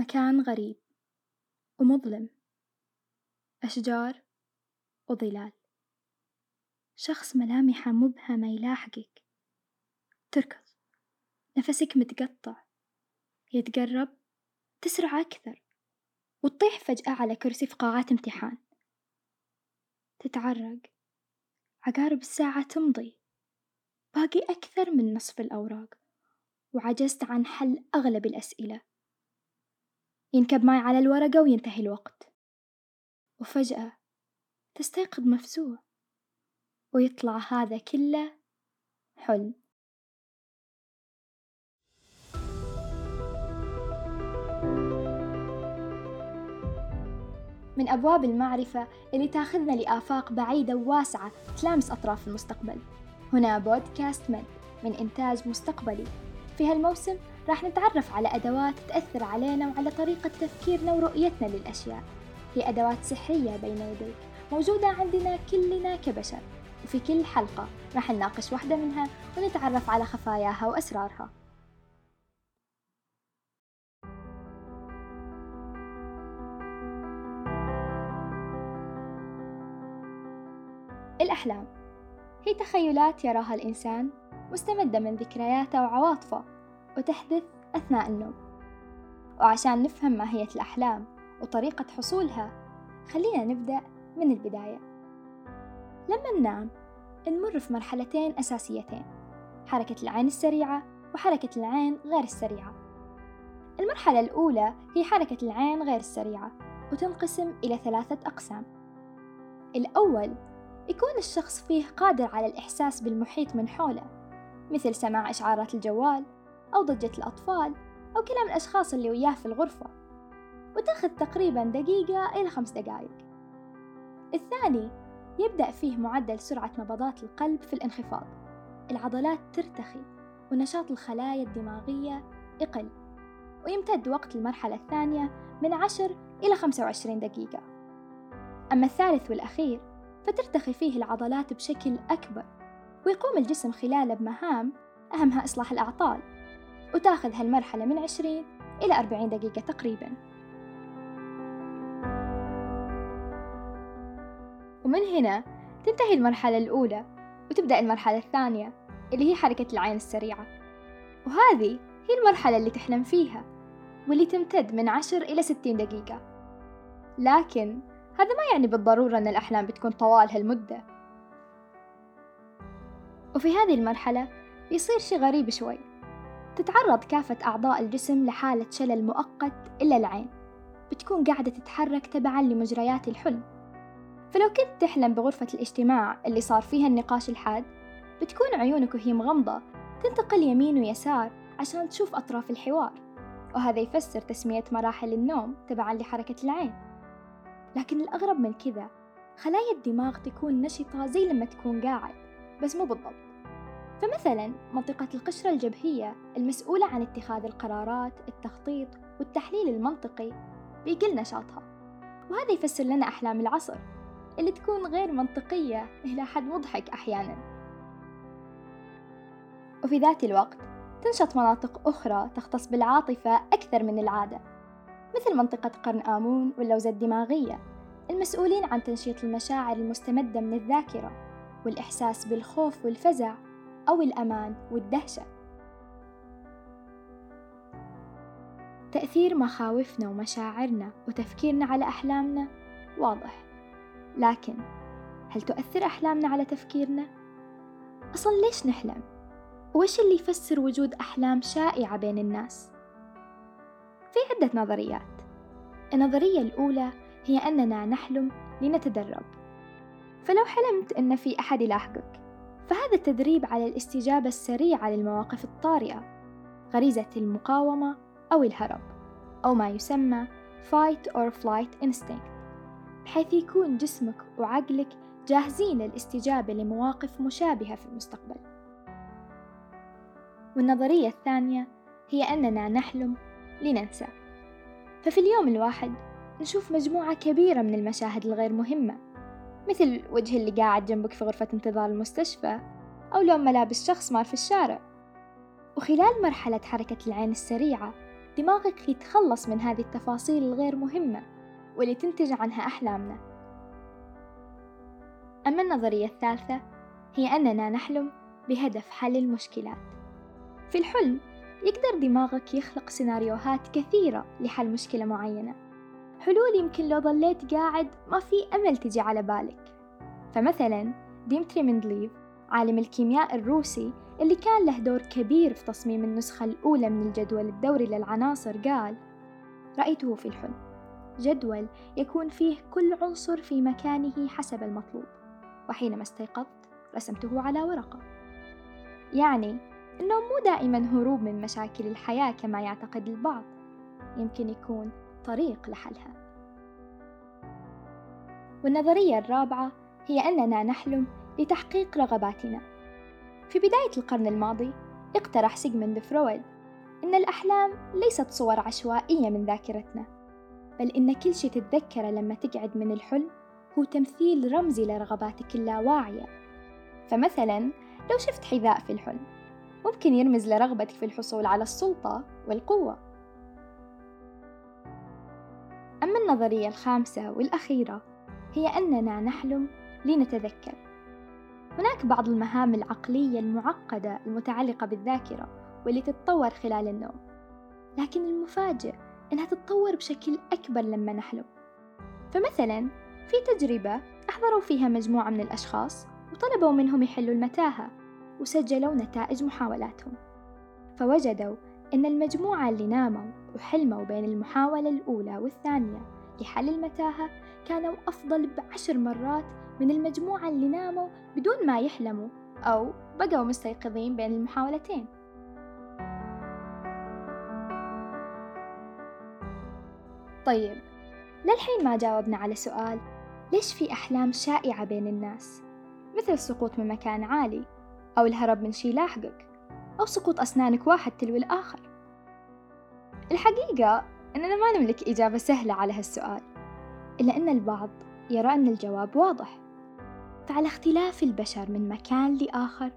مكان غريب ومظلم أشجار وظلال. شخص ملامحه مبهمة يلاحقك. تركض. نفسك متقطع. يتقرب. تسرع أكثر. وتطيح فجأة على كرسي في قاعات امتحان. تتعرق. عقارب الساعة تمضي. باقي أكثر من نصف الأوراق. وعجزت عن حل أغلب الأسئلة. ينكب معي على الورقة وينتهي الوقت. وفجأة تستيقظ مفزوع ويطلع هذا كله حلم. من أبواب المعرفة اللي تاخذنا لآفاق بعيدة وواسعة تلامس أطراف المستقبل. هنا بودكاست مد من إنتاج مستقبلي. في هالموسم راح نتعرف على أدوات تأثر علينا وعلى طريقة تفكيرنا ورؤيتنا للأشياء. هي أدوات سحرية بين يديك موجودة عندنا كلنا كبشر. وفي كل حلقة راح نناقش واحدة منها ونتعرف على خفاياها وأسرارها. الأحلام هي تخيلات يراها الإنسان مستمدة من ذكرياته وعواطفه. وتحدث أثناء النوم. وعشان نفهم ماهية الأحلام وطريقة حصولها خلينا نبدأ من البداية. لما ننام نمر في مرحلتين أساسيتين حركة العين السريعة وحركة العين غير السريعة. المرحلة الأولى هي حركة العين غير السريعة وتنقسم إلى ثلاثة أقسام. الأول يكون الشخص فيه قادر على الإحساس بالمحيط من حوله مثل سماع إشعارات الجوال أو ضجة الأطفال أو كلام الأشخاص اللي وياه في الغرفة. وتأخذ تقريبا دقيقة إلى خمس دقائق الثاني يبدأ فيه معدل سرعة نبضات القلب في الانخفاض. العضلات ترتخي ونشاط الخلايا الدماغية يقل. ويمتد وقت المرحلة الثانية من عشر إلى خمسة وعشرين دقيقة. أما الثالث والأخير فترتخي فيه العضلات بشكل أكبر ويقوم الجسم خلاله بمهام أهمها إصلاح الأعطال. وتاخذ هالمرحلة من عشرين إلى أربعين دقيقة تقريبا. ومن هنا تنتهي المرحلة الأولى وتبدأ المرحلة الثانية اللي هي حركة العين السريعة. وهذه هي المرحلة اللي تحلم فيها واللي تمتد من عشر إلى ستين دقيقة. لكن هذا ما يعني بالضرورة أن الأحلام بتكون طوال هالمدة. وفي هذه المرحلة بيصير شي غريب شوي. تتعرض كافة أعضاء الجسم لحالة شلل مؤقت إلا العين. بتكون قاعدة تتحرك تبعا لمجريات الحلم. فلو كنت تحلم بغرفة الاجتماع اللي صار فيها النقاش الحاد بتكون عيونك وهي مغمضة تنتقل يمين ويسار عشان تشوف أطراف الحوار. وهذا يفسر تسمية مراحل النوم تبعا لحركة العين. لكن الأغرب من كذا خلايا الدماغ تكون نشطة زي لما تكون قاعد بس مو بالضبط. فمثلا منطقة القشرة الجبهية المسؤولة عن اتخاذ القرارات التخطيط والتحليل المنطقي بيقل نشاطها. وهذا يفسر لنا أحلام العصر اللي تكون غير منطقية إلى حد مضحك أحيانا. وفي ذات الوقت تنشط مناطق أخرى تختص بالعاطفة أكثر من العادة مثل منطقة قرن آمون واللوزة الدماغية المسؤولين عن تنشيط المشاعر المستمدة من الذاكرة والإحساس بالخوف والفزع. أو الأمان والدهشة تأثير مخاوفنا ومشاعرنا وتفكيرنا على أحلامنا واضح لكن هل تؤثر أحلامنا على تفكيرنا؟ أصلا ليش نحلم؟ وإيش اللي يفسر وجود أحلام شائعة بين الناس؟ في عدة نظريات النظرية الأولى هي أننا نحلم لنتدرب فلو حلمت أن في أحد يلاحقك فهذا التدريب على الاستجابة السريعة للمواقف الطارئة غريزة المقاومة أو الهرب أو ما يسمى fight or flight instinct بحيث يكون جسمك وعقلك جاهزين للاستجابة لمواقف مشابهة في المستقبل. والنظرية الثانية هي أننا نحلم لننسى. ففي اليوم الواحد نشوف مجموعة كبيرة من المشاهد الغير مهمة مثل وجه اللي قاعد جنبك في غرفة انتظار المستشفى أو لون ملابس شخص مار في الشارع. وخلال مرحلة حركة العين السريعة دماغك يتخلص من هذه التفاصيل الغير مهمة واللي تنتج عنها أحلامنا. أما النظرية الثالثة هي أننا نحلم بهدف حل المشكلات. في الحلم يقدر دماغك يخلق سيناريوهات كثيرة لحل مشكلة معينة. حلول يمكن لو ظليت قاعد ما في أمل تجي على بالك. فمثلا ديمتري مندليف عالم الكيمياء الروسي اللي كان له دور كبير في تصميم النسخة الأولى من الجدول الدوري للعناصر قال رأيته في الحلم. جدول يكون فيه كل عنصر في مكانه حسب المطلوب وحينما استيقظت رسمته على ورقة. يعني إنه مو دائما هروب من مشاكل الحياة كما يعتقد البعض. يمكن يكون طريق لحلها. والنظرية الرابعة هي أننا نحلم لتحقيق رغباتنا. في بداية القرن الماضي اقترح سيغموند فرويد أن الأحلام ليست صور عشوائية من ذاكرتنا بل إن كل شيء تتذكره لما تقعد من الحلم هو تمثيل رمزي لرغباتك اللاواعية. فمثلا لو شفت حذاء في الحلم ممكن يرمز لرغبتك في الحصول على السلطة والقوة. أما النظرية الخامسة والأخيرة هي أننا نحلم لنتذكر. هناك بعض المهام العقلية المعقدة المتعلقة بالذاكرة واللي تتطور خلال النوم لكن المفاجئ إنها تتطور بشكل أكبر لما نحلم. فمثلا في تجربة أحضروا فيها مجموعة من الأشخاص وطلبوا منهم يحلوا المتاهة وسجلوا نتائج محاولاتهم. فوجدوا أن المجموعة اللي ناموا وحلموا بين المحاولة الأولى والثانية لحل المتاهة كانوا أفضل بعشر مرات من المجموعة اللي ناموا بدون ما يحلموا أو بقوا مستيقظين بين المحاولتين. طيب للحين ما جاوبنا على سؤال ليش في أحلام شائعة بين الناس؟ مثل السقوط من مكان عالي أو الهرب من شي لاحقك. أو سقوط أسنانك واحد تلو الآخر. الحقيقة أننا ما نملك إجابة سهلة على هالسؤال إلا أن البعض يرى أن الجواب واضح. فعلى اختلاف البشر من مكان لآخر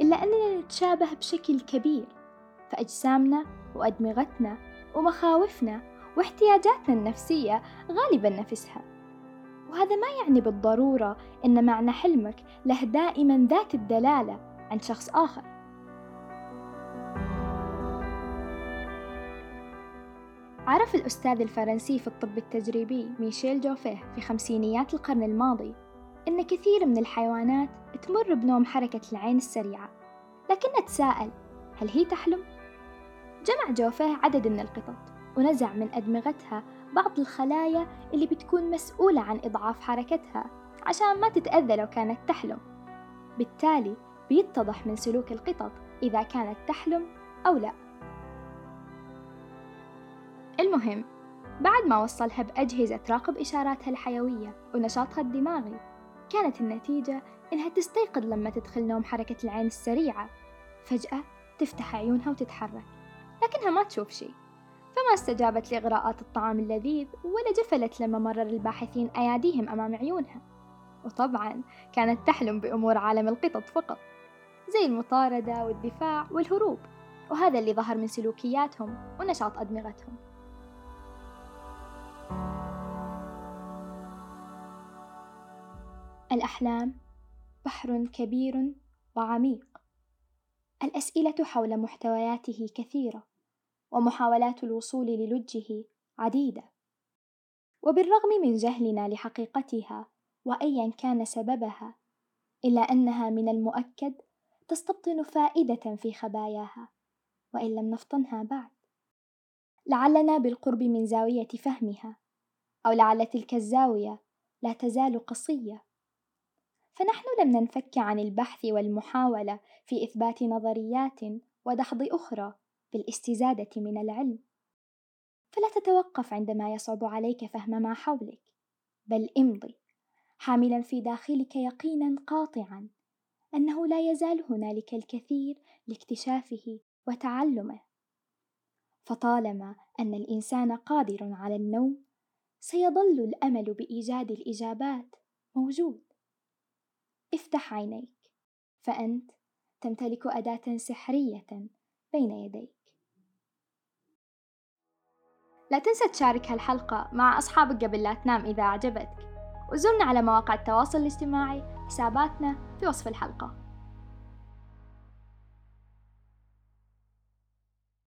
إلا أننا نتشابه بشكل كبير. فأجسامنا وأدمغتنا ومخاوفنا واحتياجاتنا النفسية غالبا نفسها. وهذا ما يعني بالضرورة أن معنى حلمك له دائما ذات الدلالة عند شخص آخر. عرف الأستاذ الفرنسي في الطب التجريبي ميشيل جوفيه في خمسينيات القرن الماضي أن كثير من الحيوانات تمر بنوم حركة العين السريعة لكن تساءل هل هي تحلم؟ جمع جوفيه عدد من القطط ونزع من أدمغتها بعض الخلايا اللي بتكون مسؤولة عن إضعاف حركتها عشان ما تتأذى لو كانت تحلم بالتالي بيتضح من سلوك القطط إذا كانت تحلم أو لا المهم بعد ما وصلها بأجهزة تراقب إشاراتها الحيوية ونشاطها الدماغي كانت النتيجة إنها تستيقظ لما تدخل نوم حركة العين السريعة. فجأة تفتح عيونها وتتحرك لكنها ما تشوف شيء. فما استجابت لإغراءات الطعام اللذيذ ولا جفلت لما مرر الباحثين أياديهم أمام عيونها. وطبعا كانت تحلم بأمور عالم القطط فقط زي المطاردة والدفاع والهروب. وهذا اللي ظهر من سلوكياتهم ونشاط أدمغتهم. الأحلام بحر كبير وعميق. الأسئلة حول محتوياته كثيرة ومحاولات الوصول للجه عديدة. وبالرغم من جهلنا لحقيقتها وأيا كان سببها إلا أنها من المؤكد تستبطن فائدة في خباياها وإن لم نفطنها بعد. لعلنا بالقرب من زاوية فهمها أو لعل تلك الزاوية لا تزال قصية. فنحن لم ننفك عن البحث والمحاولة في إثبات نظريات ودحض أخرى بالاستزادة من العلم. فلا تتوقف عندما يصعب عليك فهم ما حولك بل امضي حاملا في داخلك يقينا قاطعا أنه لا يزال هنالك الكثير لاكتشافه وتعلمه. فطالما أن الإنسان قادر على النوم سيظل الأمل بإيجاد الإجابات موجود. افتح عينيك فأنت تمتلك أداة سحرية بين يديك. لا تنسى تشارك هالحلقة مع أصحابك قبل لا تنام إذا أعجبتك. وزورنا على مواقع التواصل الاجتماعي حساباتنا في وصف الحلقة.